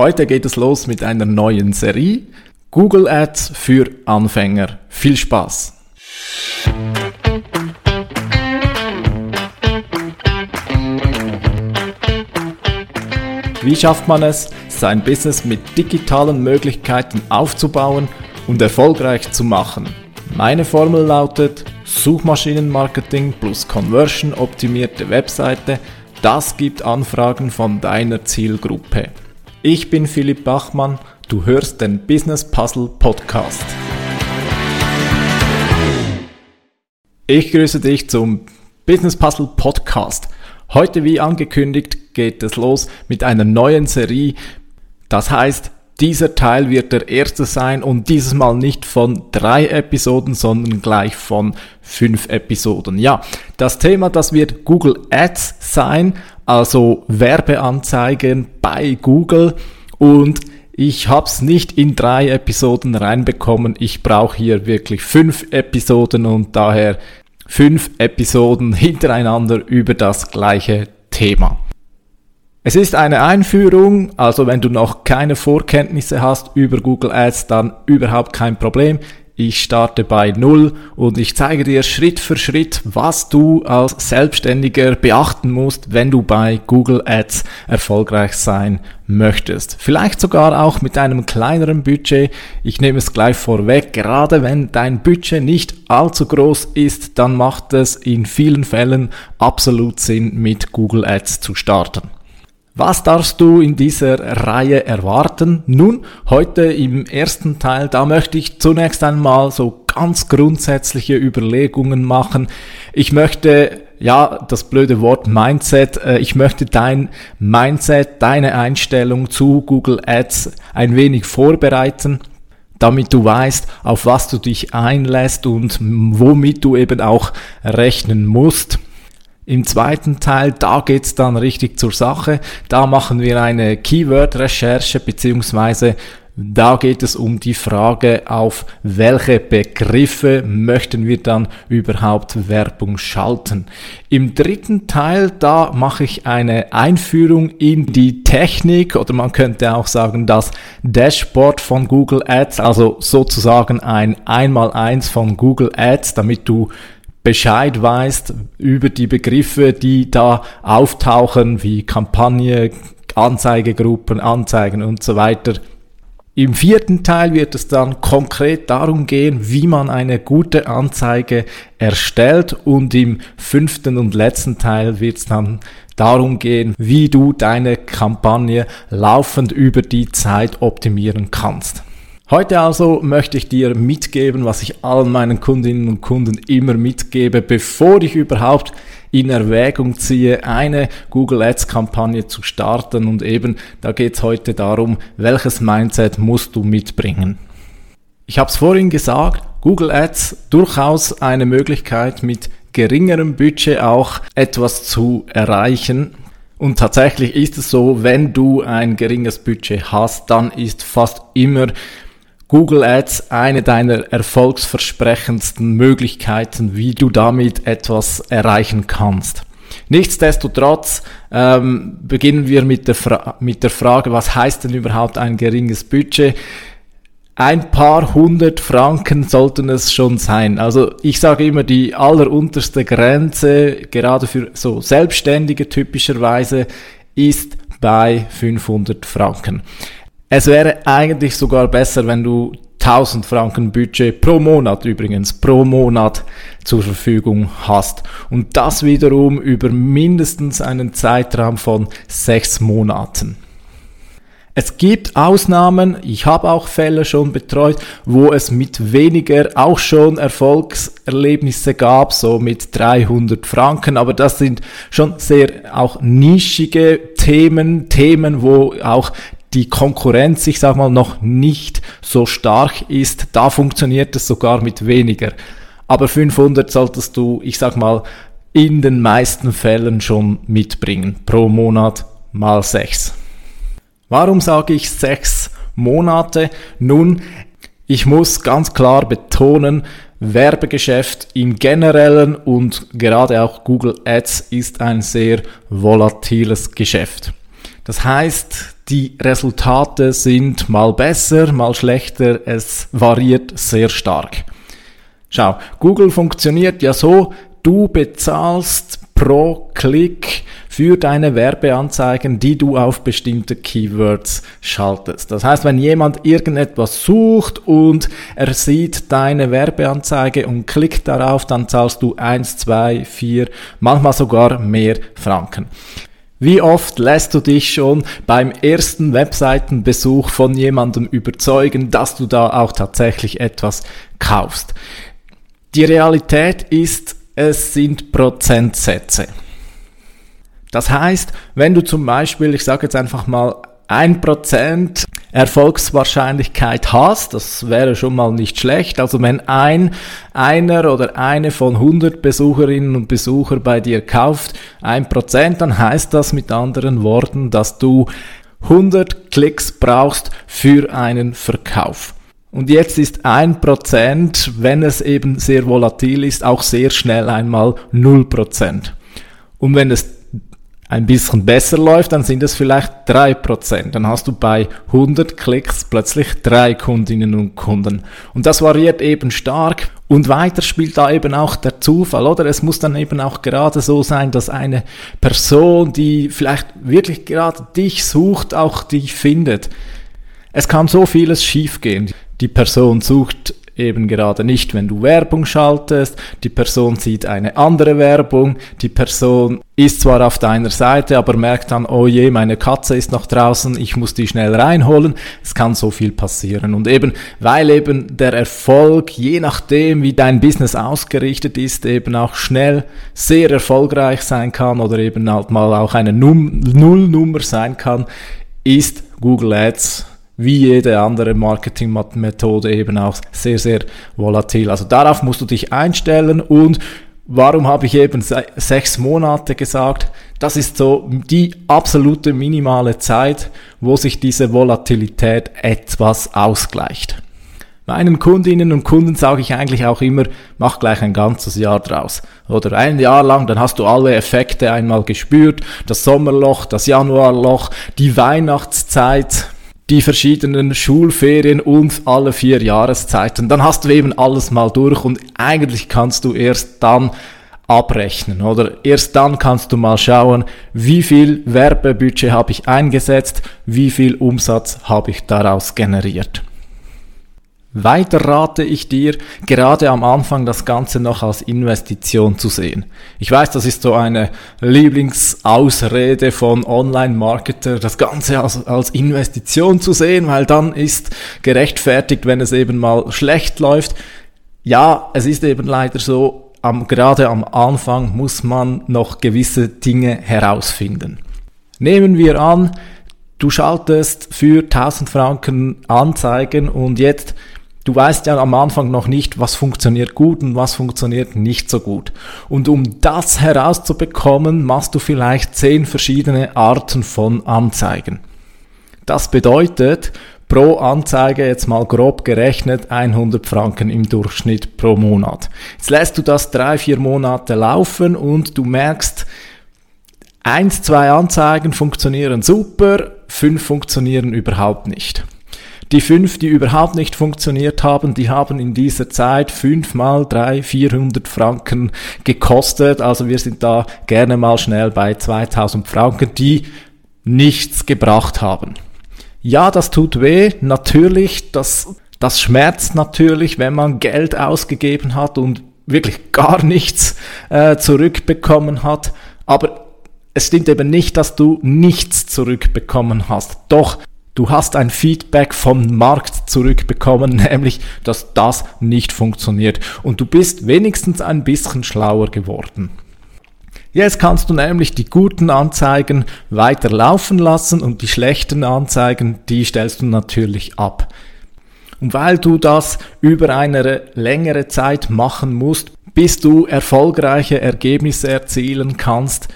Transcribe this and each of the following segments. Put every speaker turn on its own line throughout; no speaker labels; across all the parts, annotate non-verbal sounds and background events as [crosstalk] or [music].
Heute geht es los mit einer neuen Serie. Google Ads für Anfänger. Viel Spaß! Wie schafft man es, sein Business mit digitalen Möglichkeiten aufzubauen und erfolgreich zu machen? Meine Formel lautet Suchmaschinenmarketing plus Conversion optimierte Webseite. Das gibt Anfragen von deiner Zielgruppe. Ich bin Philipp Bachmann, du hörst den Business Puzzle Podcast. Ich grüße dich zum Business Puzzle Podcast. Heute, wie angekündigt, geht es los mit einer neuen Serie. Das heißt, dieser Teil wird der erste sein und dieses Mal nicht von drei Episoden, sondern gleich von fünf Episoden. Ja, das Thema, das wird Google Ads sein, also Werbeanzeigen bei Google und ich habe es nicht in drei Episoden reinbekommen. Ich brauche hier wirklich fünf Episoden und daher fünf Episoden hintereinander über das gleiche Thema. Es ist eine Einführung, also wenn du noch keine Vorkenntnisse hast über Google Ads, dann überhaupt kein Problem. Ich starte bei Null und ich zeige dir Schritt für Schritt, was du als Selbstständiger beachten musst, wenn du bei Google Ads erfolgreich sein möchtest. Vielleicht sogar auch mit einem kleineren Budget. Ich nehme es gleich vorweg. Gerade wenn dein Budget nicht allzu groß ist, dann macht es in vielen Fällen absolut Sinn, mit Google Ads zu starten. Was darfst du in dieser Reihe erwarten? Nun, heute im ersten Teil, da möchte ich zunächst einmal so ganz grundsätzliche Überlegungen machen. Ich möchte, ja, das blöde Wort Mindset, äh, ich möchte dein Mindset, deine Einstellung zu Google Ads ein wenig vorbereiten damit du weißt, auf was du dich einlässt und womit du eben auch rechnen musst. Im zweiten Teil, da geht's dann richtig zur Sache. Da machen wir eine Keyword-Recherche beziehungsweise da geht es um die Frage, auf welche Begriffe möchten wir dann überhaupt Werbung schalten. Im dritten Teil, da mache ich eine Einführung in die Technik oder man könnte auch sagen das Dashboard von Google Ads, also sozusagen ein Einmaleins von Google Ads, damit du Bescheid weißt über die Begriffe, die da auftauchen, wie Kampagne, Anzeigegruppen, Anzeigen und so weiter. Im vierten Teil wird es dann konkret darum gehen, wie man eine gute Anzeige erstellt und im fünften und letzten Teil wird es dann darum gehen, wie du deine Kampagne laufend über die Zeit optimieren kannst. Heute also möchte ich dir mitgeben, was ich allen meinen Kundinnen und Kunden immer mitgebe, bevor ich überhaupt in Erwägung ziehe, eine Google Ads Kampagne zu starten. Und eben, da geht es heute darum, welches Mindset musst du mitbringen. Ich habe es vorhin gesagt, Google Ads durchaus eine Möglichkeit mit geringerem Budget auch etwas zu erreichen. Und tatsächlich ist es so, wenn du ein geringes Budget hast, dann ist fast immer Google Ads eine deiner erfolgsversprechendsten Möglichkeiten, wie du damit etwas erreichen kannst. Nichtsdestotrotz ähm, beginnen wir mit der, mit der Frage, was heißt denn überhaupt ein geringes Budget? Ein paar hundert Franken sollten es schon sein. Also ich sage immer, die allerunterste Grenze, gerade für so Selbstständige typischerweise, ist bei 500 Franken. Es wäre eigentlich sogar besser, wenn du 1000 Franken Budget pro Monat übrigens, pro Monat zur Verfügung hast. Und das wiederum über mindestens einen Zeitraum von sechs Monaten. Es gibt Ausnahmen, ich habe auch Fälle schon betreut, wo es mit weniger auch schon Erfolgserlebnisse gab, so mit 300 Franken, aber das sind schon sehr auch nischige Themen, Themen, wo auch die Konkurrenz, ich sag mal, noch nicht so stark ist, da funktioniert es sogar mit weniger. Aber 500 solltest du, ich sag mal, in den meisten Fällen schon mitbringen. Pro Monat mal sechs. Warum sage ich sechs Monate? Nun, ich muss ganz klar betonen, Werbegeschäft im generellen und gerade auch Google Ads ist ein sehr volatiles Geschäft. Das heißt, die Resultate sind mal besser, mal schlechter, es variiert sehr stark. Schau, Google funktioniert ja so, du bezahlst pro Klick für deine Werbeanzeigen, die du auf bestimmte Keywords schaltest. Das heißt, wenn jemand irgendetwas sucht und er sieht deine Werbeanzeige und klickt darauf, dann zahlst du eins, zwei, vier, manchmal sogar mehr Franken. Wie oft lässt du dich schon beim ersten Webseitenbesuch von jemandem überzeugen, dass du da auch tatsächlich etwas kaufst? Die Realität ist, es sind Prozentsätze. Das heißt, wenn du zum Beispiel, ich sage jetzt einfach mal, ein Prozent Erfolgswahrscheinlichkeit hast, das wäre schon mal nicht schlecht. Also wenn ein, einer oder eine von 100 Besucherinnen und Besucher bei dir kauft, ein Prozent, dann heißt das mit anderen Worten, dass du 100 Klicks brauchst für einen Verkauf. Und jetzt ist ein Prozent, wenn es eben sehr volatil ist, auch sehr schnell einmal 0%. Und wenn es ein bisschen besser läuft, dann sind es vielleicht drei Prozent. Dann hast du bei 100 Klicks plötzlich drei Kundinnen und Kunden. Und das variiert eben stark. Und weiter spielt da eben auch der Zufall, oder? Es muss dann eben auch gerade so sein, dass eine Person, die vielleicht wirklich gerade dich sucht, auch dich findet. Es kann so vieles schiefgehen. Die Person sucht eben gerade nicht, wenn du Werbung schaltest. Die Person sieht eine andere Werbung. Die Person ist zwar auf deiner Seite, aber merkt dann, oh je, meine Katze ist noch draußen, ich muss die schnell reinholen. Es kann so viel passieren. Und eben, weil eben der Erfolg, je nachdem, wie dein Business ausgerichtet ist, eben auch schnell sehr erfolgreich sein kann oder eben halt mal auch eine Nullnummer sein kann, ist Google Ads wie jede andere Marketingmethode eben auch sehr, sehr volatil. Also darauf musst du dich einstellen und warum habe ich eben sechs Monate gesagt? Das ist so die absolute minimale Zeit, wo sich diese Volatilität etwas ausgleicht. Meinen Kundinnen und Kunden sage ich eigentlich auch immer, mach gleich ein ganzes Jahr draus. Oder ein Jahr lang, dann hast du alle Effekte einmal gespürt. Das Sommerloch, das Januarloch, die Weihnachtszeit, die verschiedenen Schulferien und alle vier Jahreszeiten. Dann hast du eben alles mal durch und eigentlich kannst du erst dann abrechnen oder erst dann kannst du mal schauen, wie viel Werbebudget habe ich eingesetzt, wie viel Umsatz habe ich daraus generiert. Weiter rate ich dir, gerade am Anfang das Ganze noch als Investition zu sehen. Ich weiß, das ist so eine Lieblingsausrede von Online-Marketer, das Ganze als, als Investition zu sehen, weil dann ist gerechtfertigt, wenn es eben mal schlecht läuft. Ja, es ist eben leider so, am, gerade am Anfang muss man noch gewisse Dinge herausfinden. Nehmen wir an, du schaltest für 1000 Franken Anzeigen und jetzt Du weißt ja am Anfang noch nicht, was funktioniert gut und was funktioniert nicht so gut. Und um das herauszubekommen, machst du vielleicht zehn verschiedene Arten von Anzeigen. Das bedeutet, pro Anzeige jetzt mal grob gerechnet 100 Franken im Durchschnitt pro Monat. Jetzt lässt du das drei, vier Monate laufen und du merkst, eins, zwei Anzeigen funktionieren super, fünf funktionieren überhaupt nicht. Die fünf, die überhaupt nicht funktioniert haben, die haben in dieser Zeit fünfmal drei, vierhundert Franken gekostet. Also wir sind da gerne mal schnell bei 2000 Franken, die nichts gebracht haben. Ja, das tut weh. Natürlich, das, das schmerzt natürlich, wenn man Geld ausgegeben hat und wirklich gar nichts äh, zurückbekommen hat. Aber es stimmt eben nicht, dass du nichts zurückbekommen hast. Doch Du hast ein Feedback vom Markt zurückbekommen, [laughs] nämlich, dass das nicht funktioniert. Und du bist wenigstens ein bisschen schlauer geworden. Jetzt kannst du nämlich die guten Anzeigen weiter laufen lassen und die schlechten Anzeigen, die stellst du natürlich ab. Und weil du das über eine längere Zeit machen musst, bis du erfolgreiche Ergebnisse erzielen kannst,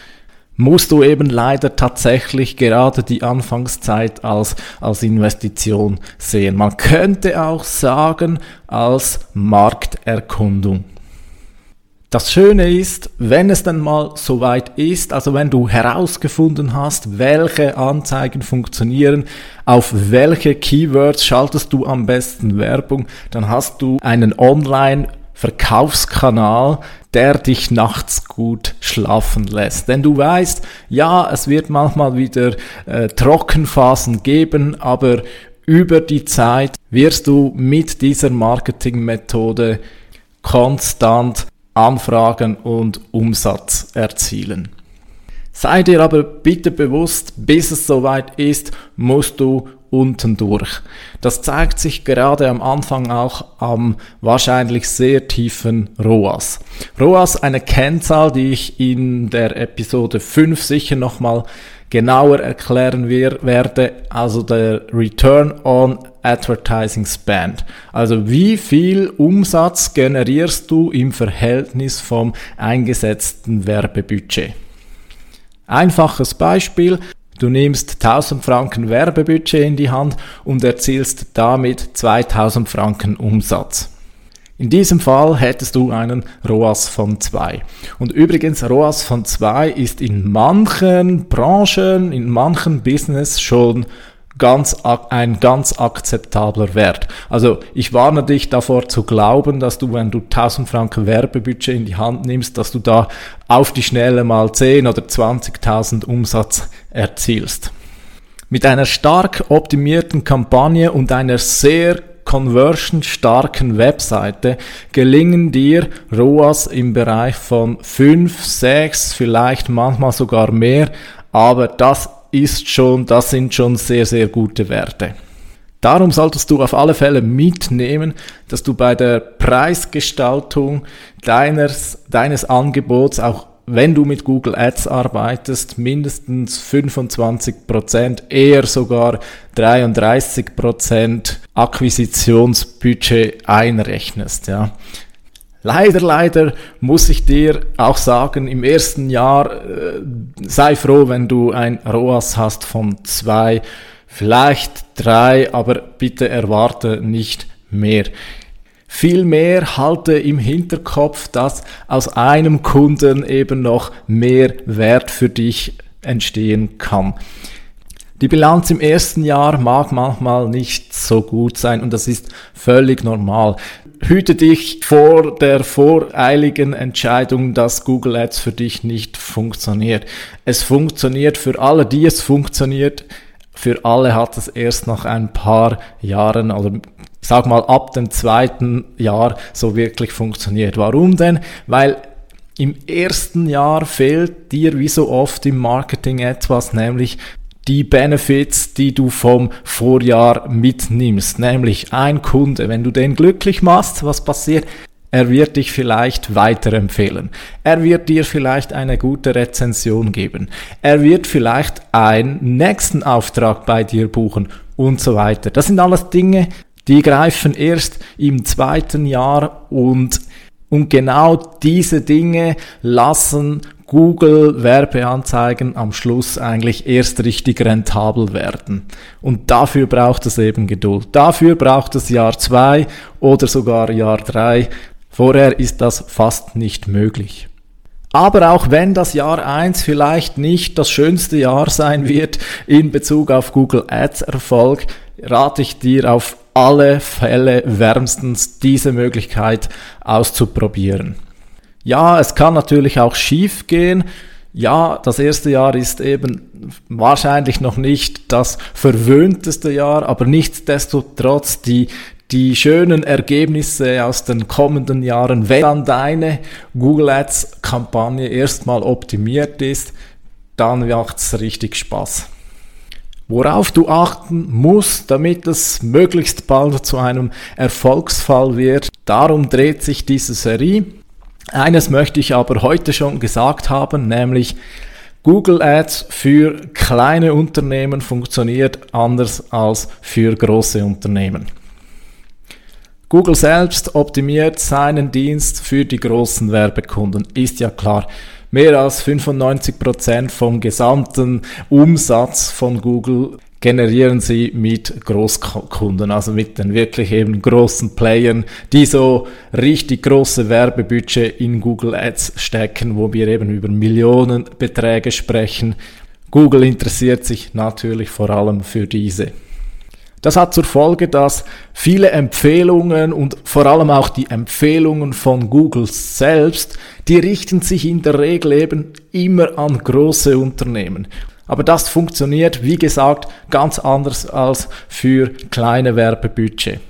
musst du eben leider tatsächlich gerade die Anfangszeit als, als Investition sehen. Man könnte auch sagen als Markterkundung. Das Schöne ist, wenn es dann mal soweit ist, also wenn du herausgefunden hast, welche Anzeigen funktionieren, auf welche Keywords schaltest du am besten Werbung, dann hast du einen Online Verkaufskanal, der dich nachts gut schlafen lässt. Denn du weißt, ja, es wird manchmal wieder äh, Trockenphasen geben, aber über die Zeit wirst du mit dieser Marketingmethode konstant Anfragen und Umsatz erzielen. Sei dir aber bitte bewusst, bis es soweit ist, musst du unten durch. Das zeigt sich gerade am Anfang auch am wahrscheinlich sehr tiefen ROAS. ROAS, eine Kennzahl, die ich in der Episode 5 sicher nochmal genauer erklären werde, also der Return on Advertising Spend. Also wie viel Umsatz generierst du im Verhältnis vom eingesetzten Werbebudget? Einfaches Beispiel. Du nimmst 1000 Franken Werbebudget in die Hand und erzielst damit 2000 Franken Umsatz. In diesem Fall hättest du einen ROAS von 2. Und übrigens, ROAS von 2 ist in manchen Branchen, in manchen Business schon ganz, ein ganz akzeptabler Wert. Also ich warne dich davor zu glauben, dass du, wenn du 1000 Franken Werbebudget in die Hand nimmst, dass du da auf die Schnelle mal 10 oder 20.000 Umsatz erzielst. Mit einer stark optimierten Kampagne und einer sehr conversion-starken Webseite gelingen dir ROAS im Bereich von 5, 6, vielleicht manchmal sogar mehr, aber das ist schon, das sind schon sehr, sehr gute Werte. Darum solltest du auf alle Fälle mitnehmen, dass du bei der Preisgestaltung deines, deines Angebots, auch wenn du mit Google Ads arbeitest, mindestens 25%, eher sogar 33% Akquisitionsbudget einrechnest, ja. Leider, leider muss ich dir auch sagen, im ersten Jahr äh, sei froh, wenn du ein ROAS hast von zwei, vielleicht drei, aber bitte erwarte nicht mehr. Vielmehr halte im Hinterkopf, dass aus einem Kunden eben noch mehr Wert für dich entstehen kann. Die Bilanz im ersten Jahr mag manchmal nicht so gut sein und das ist völlig normal hüte dich vor der voreiligen Entscheidung, dass Google Ads für dich nicht funktioniert. Es funktioniert für alle, die es funktioniert. Für alle hat es erst nach ein paar Jahren oder sag mal ab dem zweiten Jahr so wirklich funktioniert. Warum denn? Weil im ersten Jahr fehlt dir wie so oft im Marketing etwas, nämlich die Benefits, die du vom Vorjahr mitnimmst. Nämlich ein Kunde, wenn du den glücklich machst, was passiert? Er wird dich vielleicht weiterempfehlen. Er wird dir vielleicht eine gute Rezension geben. Er wird vielleicht einen nächsten Auftrag bei dir buchen und so weiter. Das sind alles Dinge, die greifen erst im zweiten Jahr und und genau diese Dinge lassen Google Werbeanzeigen am Schluss eigentlich erst richtig rentabel werden. Und dafür braucht es eben Geduld. Dafür braucht es Jahr zwei oder sogar Jahr drei. Vorher ist das fast nicht möglich. Aber auch wenn das Jahr eins vielleicht nicht das schönste Jahr sein wird in Bezug auf Google Ads Erfolg, rate ich dir auf alle Fälle wärmstens diese Möglichkeit auszuprobieren. Ja, es kann natürlich auch schief gehen. Ja, das erste Jahr ist eben wahrscheinlich noch nicht das verwöhnteste Jahr, aber nichtsdestotrotz die, die schönen Ergebnisse aus den kommenden Jahren, wenn dann deine Google Ads Kampagne erstmal optimiert ist, dann macht's richtig Spaß. Worauf du achten musst, damit es möglichst bald zu einem Erfolgsfall wird, darum dreht sich diese Serie. Eines möchte ich aber heute schon gesagt haben, nämlich Google Ads für kleine Unternehmen funktioniert anders als für große Unternehmen. Google selbst optimiert seinen Dienst für die großen Werbekunden, ist ja klar. Mehr als 95% vom gesamten Umsatz von Google generieren sie mit Großkunden, also mit den wirklich eben großen Playern, die so richtig große Werbebudget in Google Ads stecken, wo wir eben über Millionenbeträge sprechen. Google interessiert sich natürlich vor allem für diese. Das hat zur Folge, dass viele Empfehlungen und vor allem auch die Empfehlungen von Google selbst, die richten sich in der Regel eben immer an große Unternehmen. Aber das funktioniert, wie gesagt, ganz anders als für kleine Werbebudget.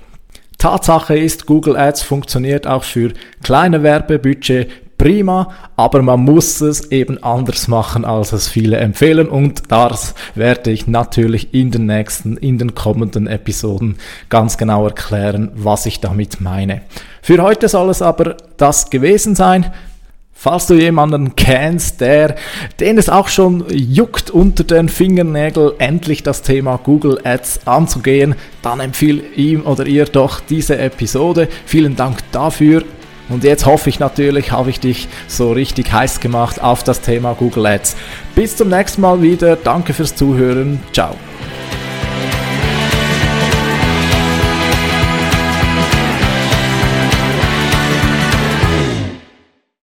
Tatsache ist, Google Ads funktioniert auch für kleine Werbebudget prima, aber man muss es eben anders machen, als es viele empfehlen und das werde ich natürlich in den nächsten, in den kommenden Episoden ganz genau erklären, was ich damit meine. Für heute soll es aber das gewesen sein. Falls du jemanden kennst, der, den es auch schon juckt unter den Fingernägeln, endlich das Thema Google Ads anzugehen, dann empfehle ihm oder ihr doch diese Episode. Vielen Dank dafür. Und jetzt hoffe ich natürlich, habe ich dich so richtig heiß gemacht auf das Thema Google Ads. Bis zum nächsten Mal wieder. Danke fürs Zuhören. Ciao.